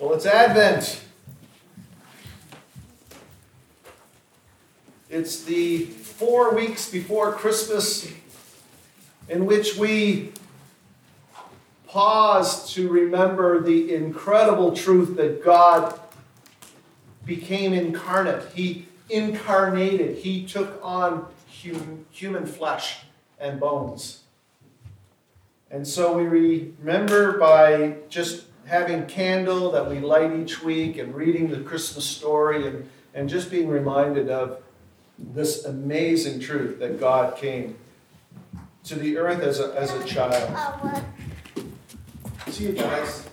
Well, it's Advent. It's the four weeks before Christmas in which we pause to remember the incredible truth that God became incarnate. He incarnated, He took on human, human flesh and bones. And so we remember by just having candle that we light each week and reading the Christmas story and, and just being reminded of this amazing truth that God came to the earth as a, as a child. See you guys.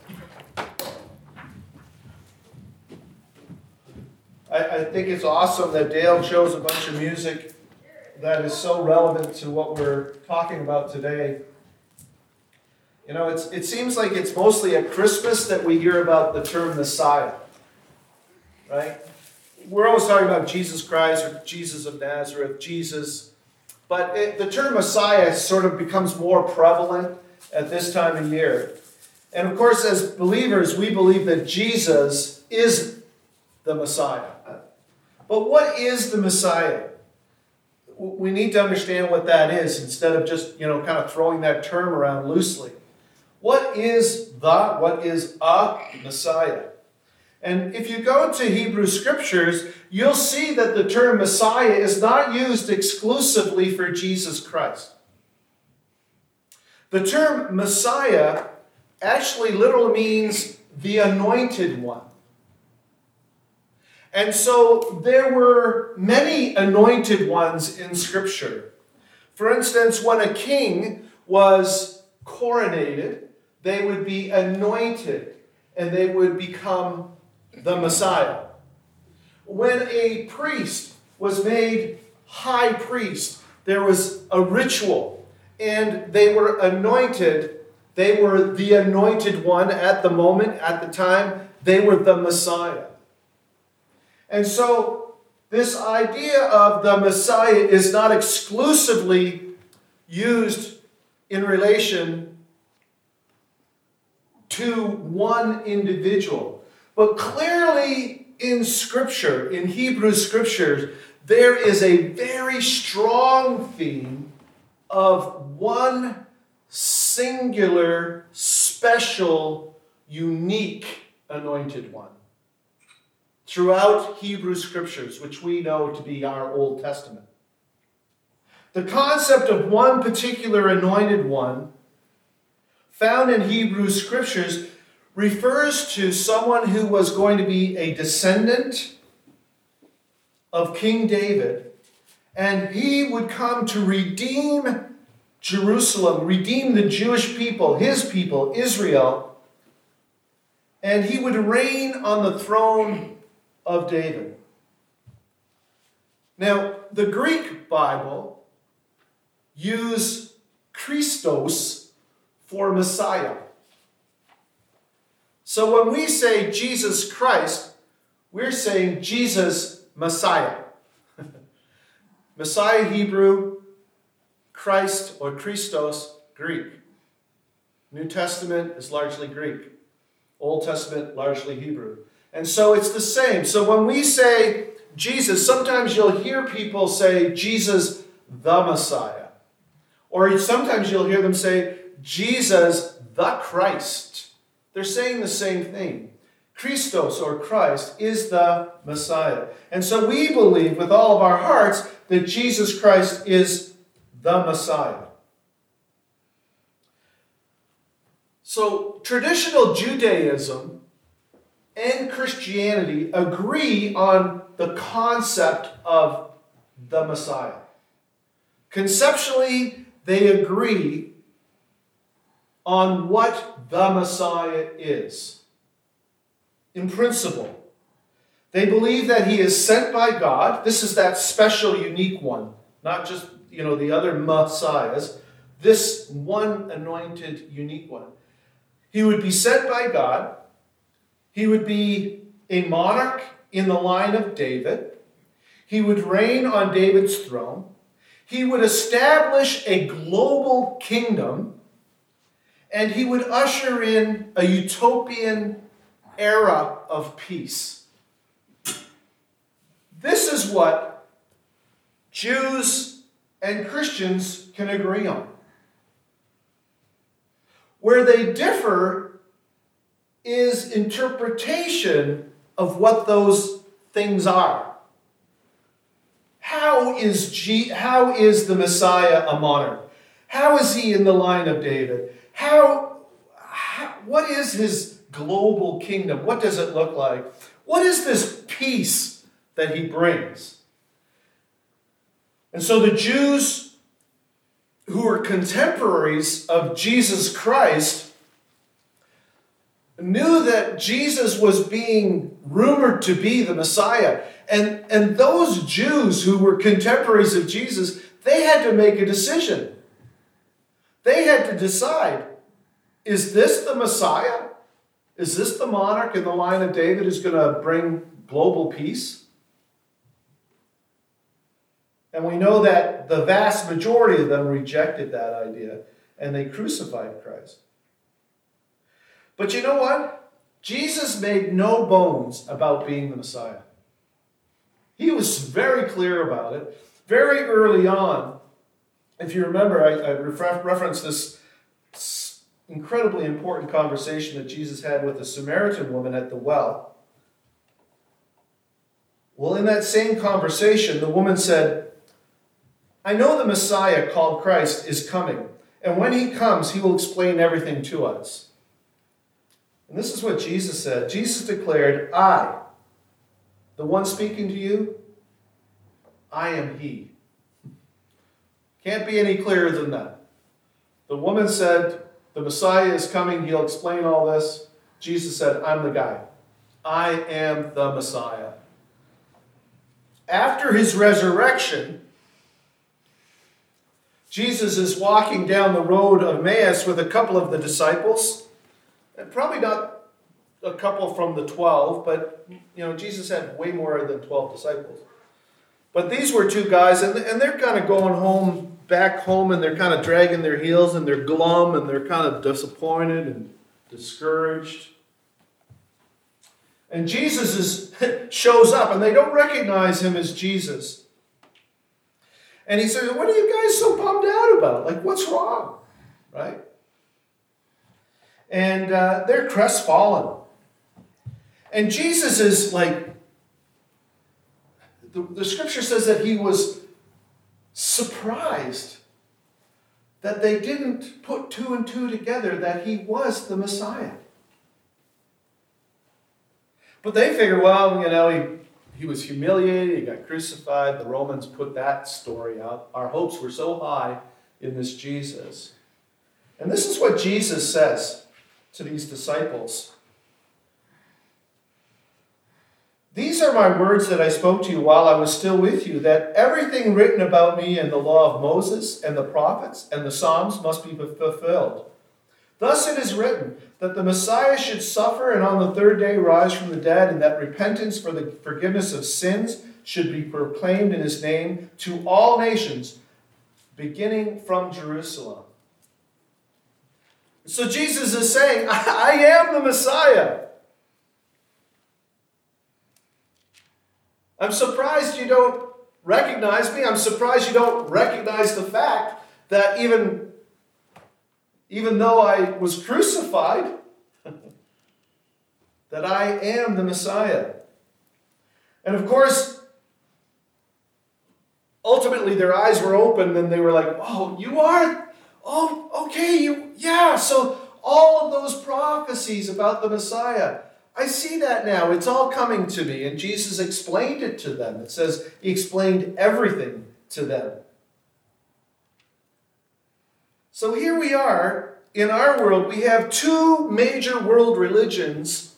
I, I think it's awesome that Dale chose a bunch of music that is so relevant to what we're talking about today. You know, it's, it seems like it's mostly at Christmas that we hear about the term Messiah, right? We're always talking about Jesus Christ or Jesus of Nazareth, Jesus. But it, the term Messiah sort of becomes more prevalent at this time of year. And of course, as believers, we believe that Jesus is the Messiah. But what is the Messiah? We need to understand what that is instead of just, you know, kind of throwing that term around loosely. What is the, what is a Messiah? And if you go to Hebrew scriptures, you'll see that the term Messiah is not used exclusively for Jesus Christ. The term Messiah actually literally means the anointed one. And so there were many anointed ones in Scripture. For instance, when a king was coronated, they would be anointed and they would become the Messiah. When a priest was made high priest, there was a ritual and they were anointed. They were the anointed one at the moment, at the time. They were the Messiah. And so, this idea of the Messiah is not exclusively used in relation to one individual. But clearly in Scripture, in Hebrew Scriptures, there is a very strong theme of one singular, special, unique anointed one. Throughout Hebrew Scriptures, which we know to be our Old Testament. The concept of one particular anointed one found in Hebrew scriptures refers to someone who was going to be a descendant of King David, and he would come to redeem Jerusalem, redeem the Jewish people, his people, Israel, and he would reign on the throne of David. Now, the Greek Bible use Christos for Messiah. So when we say Jesus Christ, we're saying Jesus Messiah. Messiah Hebrew, Christ or Christos Greek. New Testament is largely Greek. Old Testament largely Hebrew. And so it's the same. So when we say Jesus, sometimes you'll hear people say Jesus the Messiah. Or sometimes you'll hear them say Jesus the Christ. They're saying the same thing. Christos or Christ is the Messiah. And so we believe with all of our hearts that Jesus Christ is the Messiah. So traditional Judaism and Christianity agree on the concept of the Messiah. Conceptually, they agree on what the Messiah is. In principle, they believe that he is sent by God. This is that special, unique one, not just you know the other messiahs. This one anointed, unique one. He would be sent by God. He would be a monarch in the line of David. He would reign on David's throne. He would establish a global kingdom and he would usher in a utopian era of peace. This is what Jews and Christians can agree on. Where they differ is interpretation of what those things are. How is, G- how is the Messiah a monarch? How is he in the line of David? How, how, what is his global kingdom? What does it look like? What is this peace that he brings? And so the Jews who were contemporaries of Jesus Christ knew that Jesus was being rumored to be the Messiah. And, and those Jews who were contemporaries of Jesus, they had to make a decision. They had to decide is this the Messiah? Is this the monarch in the line of David who's going to bring global peace? And we know that the vast majority of them rejected that idea and they crucified Christ. But you know what? Jesus made no bones about being the Messiah. He was very clear about it very early on. If you remember, I, I refer- referenced this incredibly important conversation that Jesus had with the Samaritan woman at the well. Well, in that same conversation, the woman said, I know the Messiah called Christ is coming, and when he comes, he will explain everything to us. And this is what Jesus said Jesus declared, I, the one speaking to you, I am he. Can't be any clearer than that. The woman said, The Messiah is coming, he'll explain all this. Jesus said, I'm the guy. I am the Messiah. After his resurrection, Jesus is walking down the road of Emmaus with a couple of the disciples, and probably not a couple from the 12, but you know, Jesus had way more than 12 disciples. But these were two guys, and, and they're kind of going home, back home, and they're kind of dragging their heels, and they're glum, and they're kind of disappointed and discouraged. And Jesus is, shows up, and they don't recognize him as Jesus. And he says, What are you guys so bummed out about? Like, what's wrong? Right? And uh, they're crestfallen. And Jesus is like, the, the scripture says that he was surprised that they didn't put two and two together that he was the Messiah. But they figured, well, you know, he, he was humiliated, he got crucified. The Romans put that story out. Our hopes were so high in this Jesus. And this is what Jesus says to these disciples These are my words that I spoke to you while I was still with you, that everything written about me in the law of Moses and the prophets and the Psalms must be fulfilled. Thus it is written that the Messiah should suffer and on the third day rise from the dead, and that repentance for the forgiveness of sins should be proclaimed in his name to all nations, beginning from Jerusalem. So Jesus is saying, I am the Messiah. I'm surprised you don't recognize me. I'm surprised you don't recognize the fact that even, even though I was crucified, that I am the Messiah. And of course, ultimately their eyes were open and they were like, oh, you are? Oh, okay, you, yeah. So all of those prophecies about the Messiah, I see that now. It's all coming to me. And Jesus explained it to them. It says he explained everything to them. So here we are in our world. We have two major world religions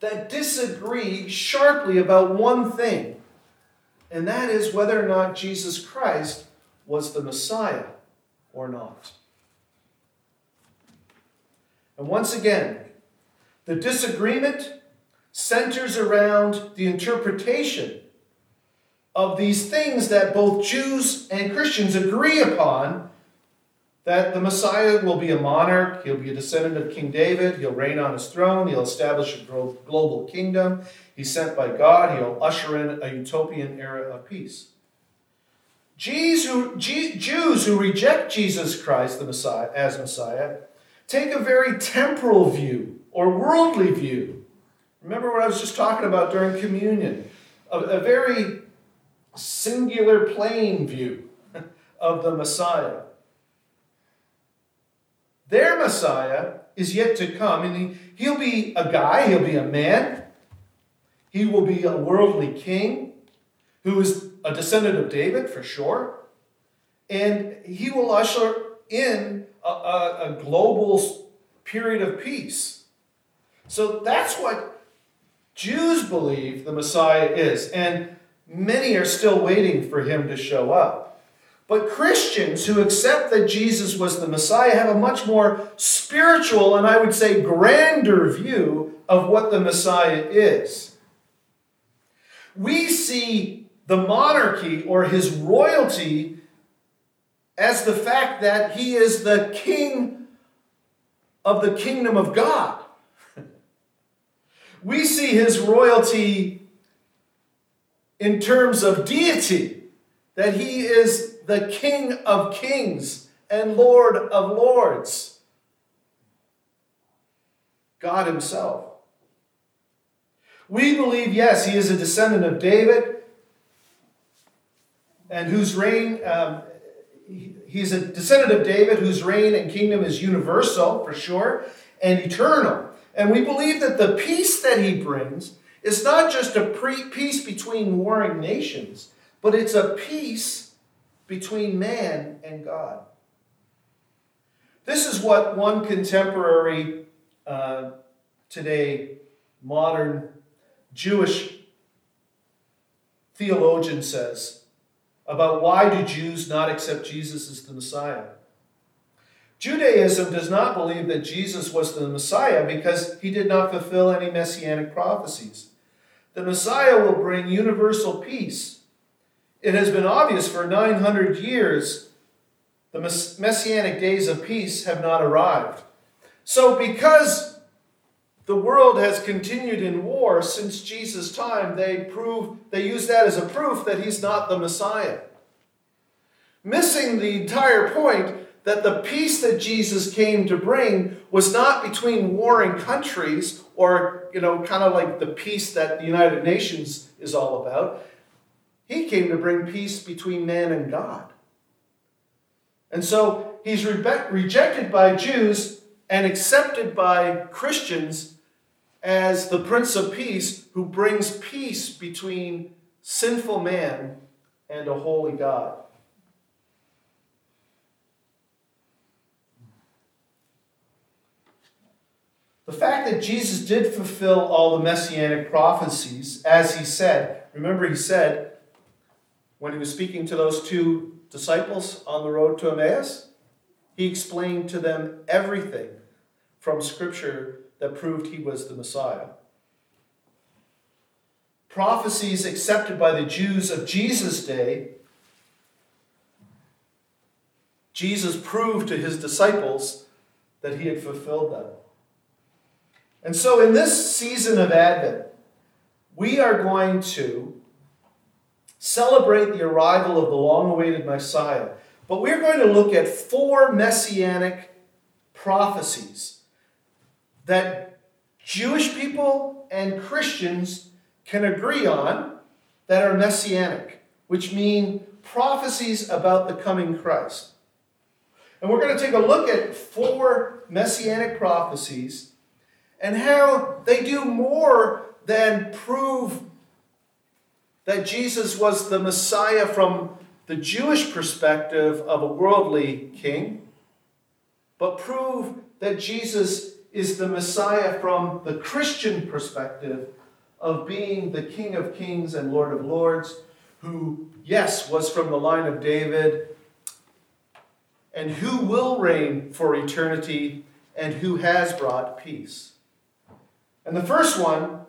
that disagree sharply about one thing, and that is whether or not Jesus Christ was the Messiah or not. And once again, the disagreement centers around the interpretation of these things that both Jews and Christians agree upon that the Messiah will be a monarch, he'll be a descendant of King David, he'll reign on his throne, he'll establish a global kingdom, he's sent by God, he'll usher in a utopian era of peace. Jews who, Jews who reject Jesus Christ the Messiah, as Messiah take a very temporal view or worldly view. Remember what I was just talking about during communion? A, a very singular plain view of the Messiah. Their Messiah is yet to come, and he, he'll be a guy, he'll be a man, he will be a worldly king who is a descendant of David for sure, and he will usher in a, a, a global period of peace. So that's what Jews believe the Messiah is, and many are still waiting for him to show up. But Christians who accept that Jesus was the Messiah have a much more spiritual and I would say grander view of what the Messiah is. We see the monarchy or his royalty as the fact that he is the king of the kingdom of God. We see his royalty in terms of deity, that he is the King of kings and Lord of lords. God Himself. We believe, yes, He is a descendant of David and whose reign, um, He's a descendant of David whose reign and kingdom is universal, for sure, and eternal. And we believe that the peace that He brings is not just a peace between warring nations, but it's a peace between man and God. This is what one contemporary, uh, today, modern Jewish theologian says about why do Jews not accept Jesus as the Messiah. Judaism does not believe that Jesus was the Messiah because he did not fulfill any messianic prophecies. The Messiah will bring universal peace it has been obvious for 900 years the messianic days of peace have not arrived. So, because the world has continued in war since Jesus' time, they prove they use that as a proof that he's not the Messiah. Missing the entire point that the peace that Jesus came to bring was not between warring countries or, you know, kind of like the peace that the United Nations is all about. He came to bring peace between man and God. And so he's re- rejected by Jews and accepted by Christians as the Prince of Peace who brings peace between sinful man and a holy God. The fact that Jesus did fulfill all the messianic prophecies, as he said, remember, he said, when he was speaking to those two disciples on the road to Emmaus, he explained to them everything from Scripture that proved he was the Messiah. Prophecies accepted by the Jews of Jesus' day, Jesus proved to his disciples that he had fulfilled them. And so, in this season of Advent, we are going to celebrate the arrival of the long awaited Messiah. But we're going to look at four messianic prophecies that Jewish people and Christians can agree on that are messianic, which mean prophecies about the coming Christ. And we're going to take a look at four messianic prophecies and how they do more than prove that Jesus was the Messiah from the Jewish perspective of a worldly king, but prove that Jesus is the Messiah from the Christian perspective of being the King of kings and Lord of lords, who, yes, was from the line of David, and who will reign for eternity, and who has brought peace. And the first one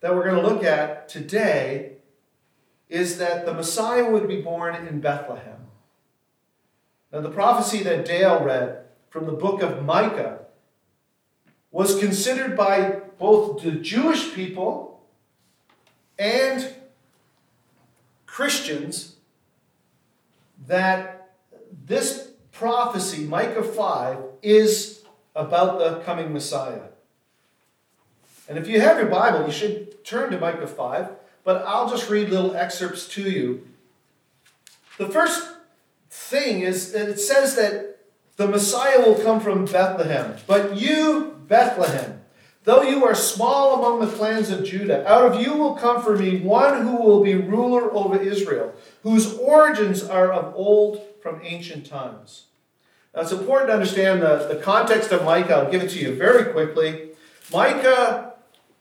that we're going to look at today is that the Messiah would be born in Bethlehem. Now, the prophecy that Dale read from the book of Micah was considered by both the Jewish people and Christians that this prophecy, Micah 5, is about the coming Messiah. And if you have your Bible, you should turn to Micah 5, but I'll just read little excerpts to you. The first thing is that it says that the Messiah will come from Bethlehem. But you, Bethlehem, though you are small among the clans of Judah, out of you will come for me one who will be ruler over Israel, whose origins are of old from ancient times. Now it's important to understand the, the context of Micah. I'll give it to you very quickly. Micah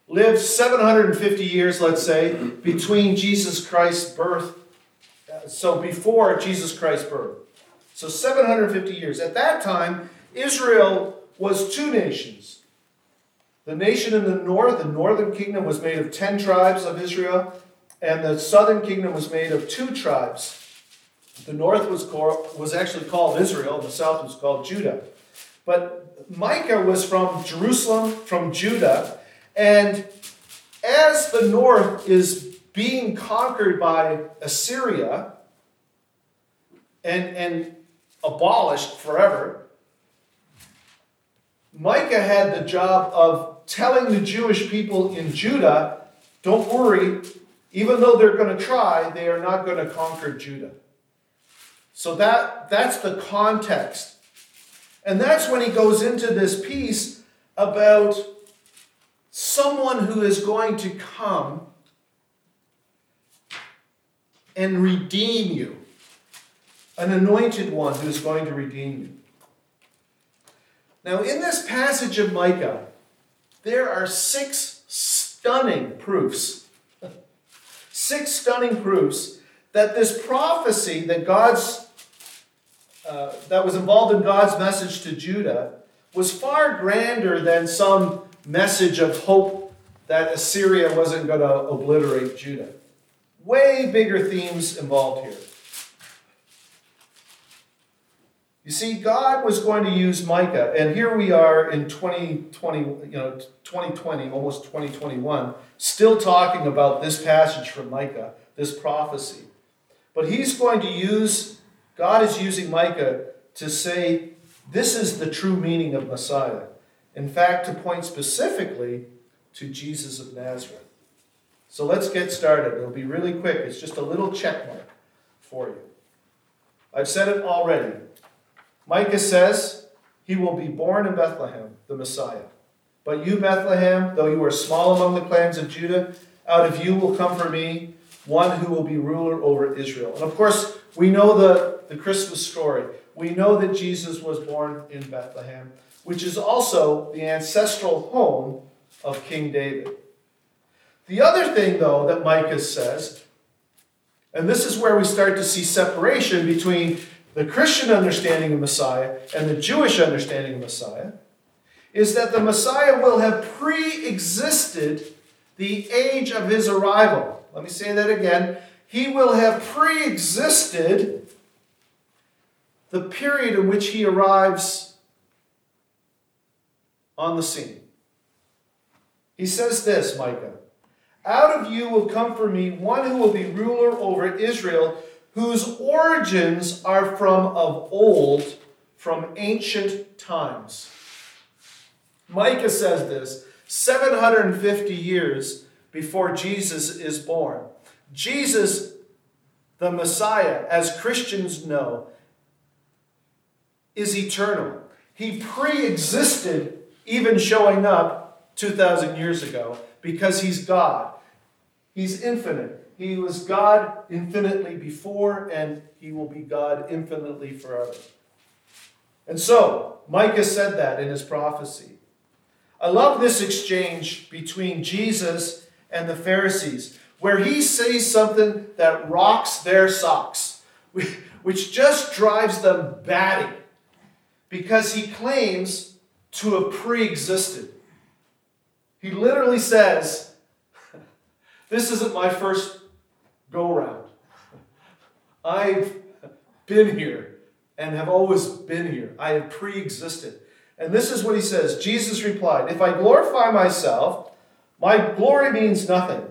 lived 750 years, let's say, between Jesus Christ's birth uh, so before Jesus Christ's birth. So 750 years. At that time, Israel was two nations. The nation in the north, the northern kingdom, was made of 10 tribes of Israel, and the southern kingdom was made of two tribes. The north was, was actually called Israel, the south was called Judah. But Micah was from Jerusalem, from Judah, and as the north is being conquered by Assyria and, and abolished forever, Micah had the job of telling the Jewish people in Judah, don't worry, even though they're going to try, they are not going to conquer Judah. So that, that's the context. And that's when he goes into this piece about someone who is going to come and redeem you. An anointed one who's going to redeem you. Now, in this passage of Micah, there are six stunning proofs. six stunning proofs that this prophecy that God's uh, that was involved in God's message to Judah was far grander than some message of hope that Assyria wasn't going to obliterate Judah. Way bigger themes involved here. You see, God was going to use Micah, and here we are in 2020, you know, 2020, almost 2021, still talking about this passage from Micah, this prophecy. But he's going to use, God is using Micah to say, this is the true meaning of Messiah. In fact, to point specifically to Jesus of Nazareth. So let's get started. It'll be really quick. It's just a little check mark for you. I've said it already. Micah says, He will be born in Bethlehem, the Messiah. But you, Bethlehem, though you are small among the clans of Judah, out of you will come for me one who will be ruler over Israel. And of course, we know the, the Christmas story. We know that Jesus was born in Bethlehem, which is also the ancestral home of King David. The other thing, though, that Micah says, and this is where we start to see separation between the Christian understanding of Messiah and the Jewish understanding of Messiah, is that the Messiah will have pre existed the age of his arrival. Let me say that again. He will have pre existed the period in which he arrives on the scene. He says this, Micah out of you will come for me one who will be ruler over Israel, whose origins are from of old, from ancient times. Micah says this 750 years before Jesus is born. Jesus, the Messiah, as Christians know, is eternal. He pre existed even showing up 2,000 years ago because he's God. He's infinite. He was God infinitely before, and he will be God infinitely forever. And so, Micah said that in his prophecy. I love this exchange between Jesus and the Pharisees, where he says something that rocks their socks, which just drives them batty, because he claims to have pre existed. He literally says, This isn't my first go round. I've been here and have always been here. I have pre existed. And this is what he says Jesus replied, If I glorify myself, my glory means nothing.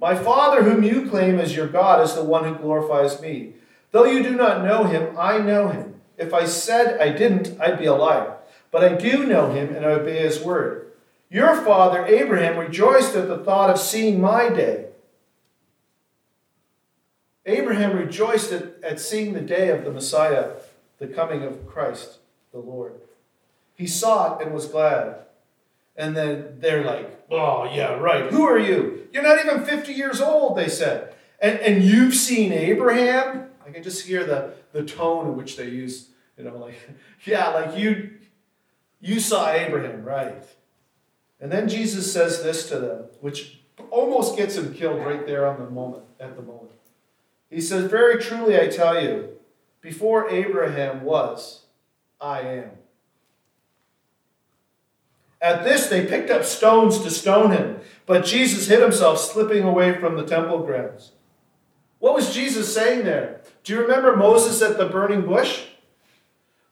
My Father, whom you claim as your God, is the one who glorifies me. Though you do not know him, I know him. If I said I didn't, I'd be a liar. But I do know him and I obey his word. Your father, Abraham, rejoiced at the thought of seeing my day. Abraham rejoiced at, at seeing the day of the Messiah, the coming of Christ, the Lord. He saw it and was glad. And then they're like, oh, yeah, right. Who are you? You're not even 50 years old, they said. And, and you've seen Abraham? I can just hear the, the tone in which they use, you know, like, yeah, like you, you saw Abraham, right? And then Jesus says this to them, which almost gets him killed right there on the moment, at the moment. He says, Very truly I tell you, before Abraham was, I am. At this, they picked up stones to stone him, but Jesus hid himself, slipping away from the temple grounds. What was Jesus saying there? Do you remember Moses at the burning bush?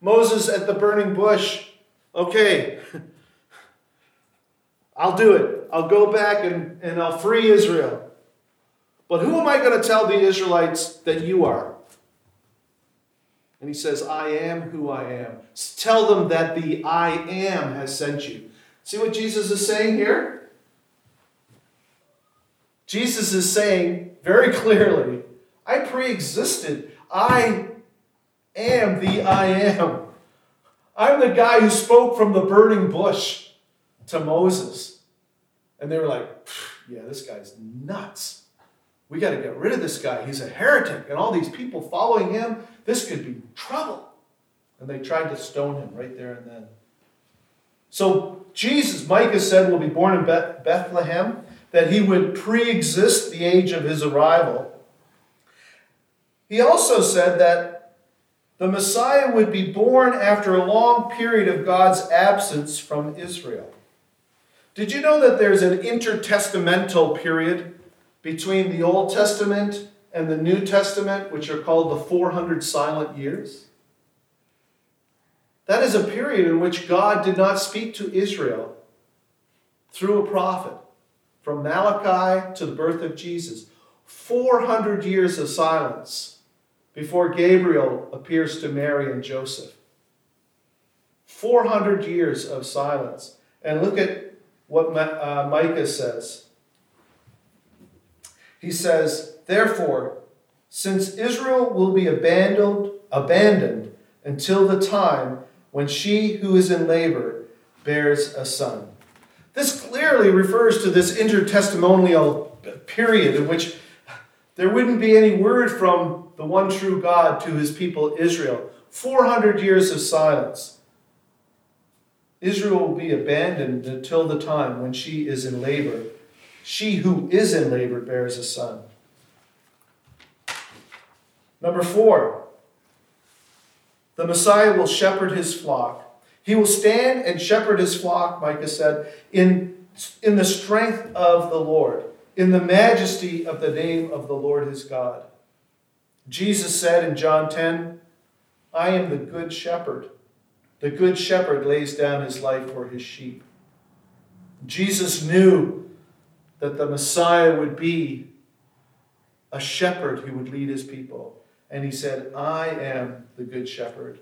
Moses at the burning bush. Okay, I'll do it. I'll go back and, and I'll free Israel. But who am I going to tell the Israelites that you are? And he says, I am who I am. Tell them that the I am has sent you. See what Jesus is saying here? Jesus is saying very clearly, I pre existed. I am the I am. I'm the guy who spoke from the burning bush to Moses. And they were like, yeah, this guy's nuts. We got to get rid of this guy. He's a heretic. And all these people following him, this could be trouble. And they tried to stone him right there and then. So Jesus, Micah said, will be born in Bethlehem, that he would pre exist the age of his arrival. He also said that the Messiah would be born after a long period of God's absence from Israel. Did you know that there's an intertestamental period between the Old Testament and the New Testament, which are called the 400 silent years? That is a period in which God did not speak to Israel through a prophet. From Malachi to the birth of Jesus, 400 years of silence before Gabriel appears to Mary and Joseph. 400 years of silence. And look at what uh, Micah says. He says, Therefore, since Israel will be abandoned, abandoned until the time when she who is in labor bears a son. This clearly refers to this intertestamental period in which there wouldn't be any word from the one true God to his people Israel. 400 years of silence. Israel will be abandoned until the time when she is in labor. She who is in labor bears a son. Number four, the Messiah will shepherd his flock. He will stand and shepherd his flock, Micah said, in, in the strength of the Lord, in the majesty of the name of the Lord his God. Jesus said in John 10, I am the good shepherd. The good shepherd lays down his life for his sheep. Jesus knew that the Messiah would be a shepherd who would lead his people. And he said, I am the good shepherd.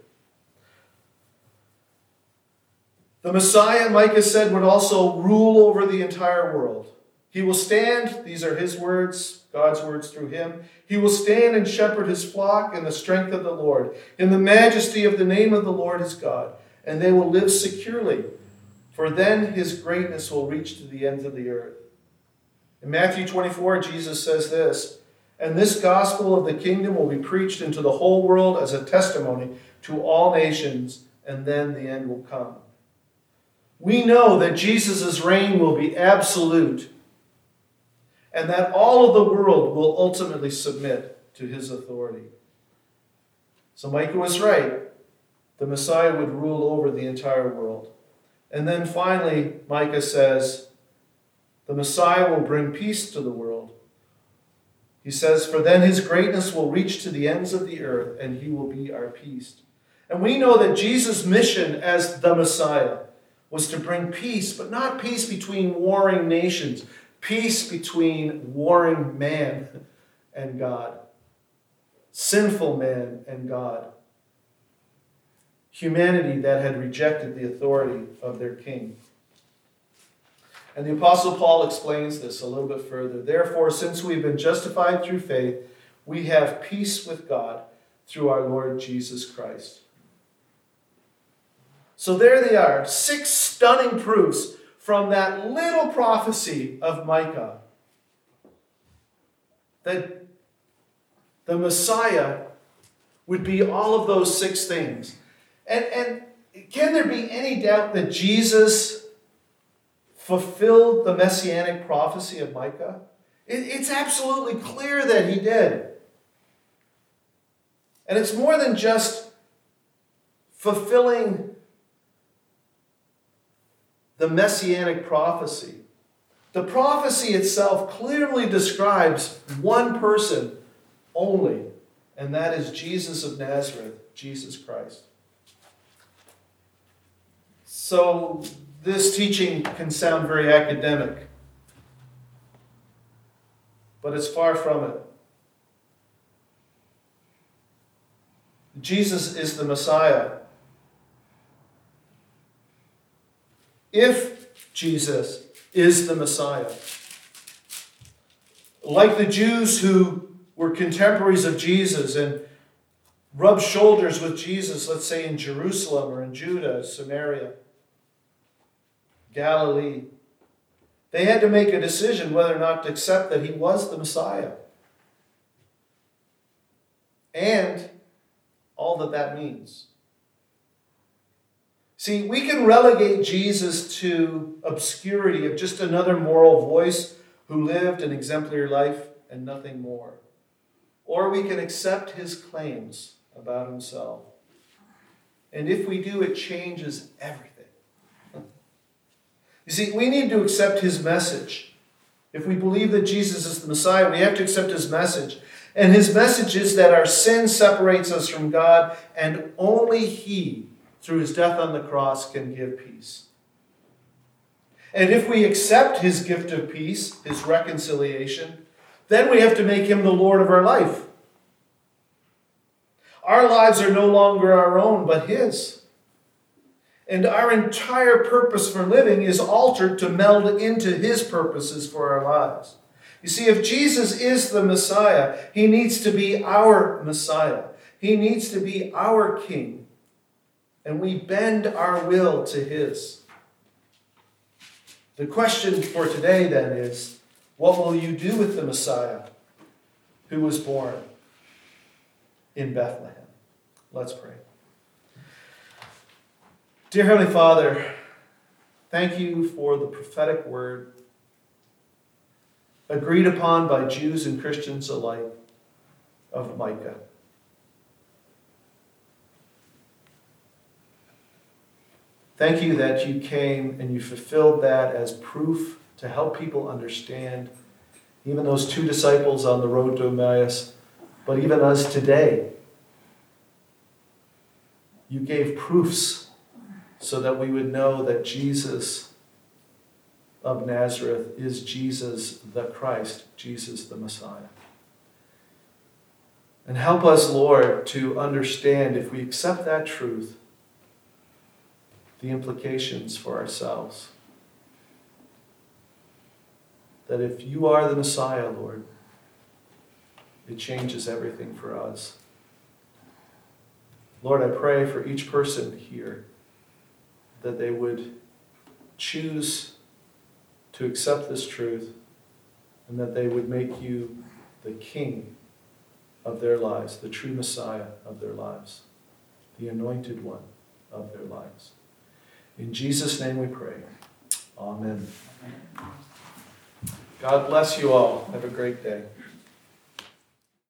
The Messiah, Micah said, would also rule over the entire world. He will stand, these are his words, God's words through him. He will stand and shepherd his flock in the strength of the Lord, in the majesty of the name of the Lord his God, and they will live securely, for then his greatness will reach to the ends of the earth. In Matthew 24, Jesus says this and this gospel of the kingdom will be preached into the whole world as a testimony to all nations, and then the end will come. We know that Jesus' reign will be absolute, and that all of the world will ultimately submit to his authority. So Micah was right. The Messiah would rule over the entire world. And then finally, Micah says, the Messiah will bring peace to the world. He says, For then his greatness will reach to the ends of the earth, and he will be our peace. And we know that Jesus' mission as the Messiah was to bring peace, but not peace between warring nations, peace between warring man and God, sinful man and God, humanity that had rejected the authority of their king. And the Apostle Paul explains this a little bit further. Therefore, since we've been justified through faith, we have peace with God through our Lord Jesus Christ. So there they are, six stunning proofs from that little prophecy of Micah that the Messiah would be all of those six things. And, and can there be any doubt that Jesus fulfilled the messianic prophecy of Micah? It, it's absolutely clear that he did. And it's more than just fulfilling the messianic prophecy. The prophecy itself clearly describes one person only, and that is Jesus of Nazareth, Jesus Christ. So, this teaching can sound very academic, but it's far from it. Jesus is the Messiah. If Jesus is the Messiah, like the Jews who were contemporaries of Jesus and rubbed shoulders with Jesus, let's say in Jerusalem or in Judah, Samaria, Galilee. They had to make a decision whether or not to accept that he was the Messiah. And all that that means. See, we can relegate Jesus to obscurity of just another moral voice who lived an exemplary life and nothing more. Or we can accept his claims about himself. And if we do, it changes everything. You see, we need to accept his message. If we believe that Jesus is the Messiah, we have to accept his message. And his message is that our sin separates us from God, and only he, through his death on the cross, can give peace. And if we accept his gift of peace, his reconciliation, then we have to make him the Lord of our life. Our lives are no longer our own, but his. And our entire purpose for living is altered to meld into his purposes for our lives. You see, if Jesus is the Messiah, he needs to be our Messiah. He needs to be our King. And we bend our will to his. The question for today then is what will you do with the Messiah who was born in Bethlehem? Let's pray. Dear Heavenly Father, thank you for the prophetic word agreed upon by Jews and Christians alike of Micah. Thank you that you came and you fulfilled that as proof to help people understand, even those two disciples on the road to Emmaus, but even us today. You gave proofs so that we would know that Jesus of Nazareth is Jesus the Christ, Jesus the Messiah. And help us, Lord, to understand, if we accept that truth, the implications for ourselves. That if you are the Messiah, Lord, it changes everything for us. Lord, I pray for each person here that they would choose to accept this truth and that they would make you the king of their lives, the true Messiah of their lives, the anointed one of their lives. In Jesus' name we pray. Amen. God bless you all. Have a great day.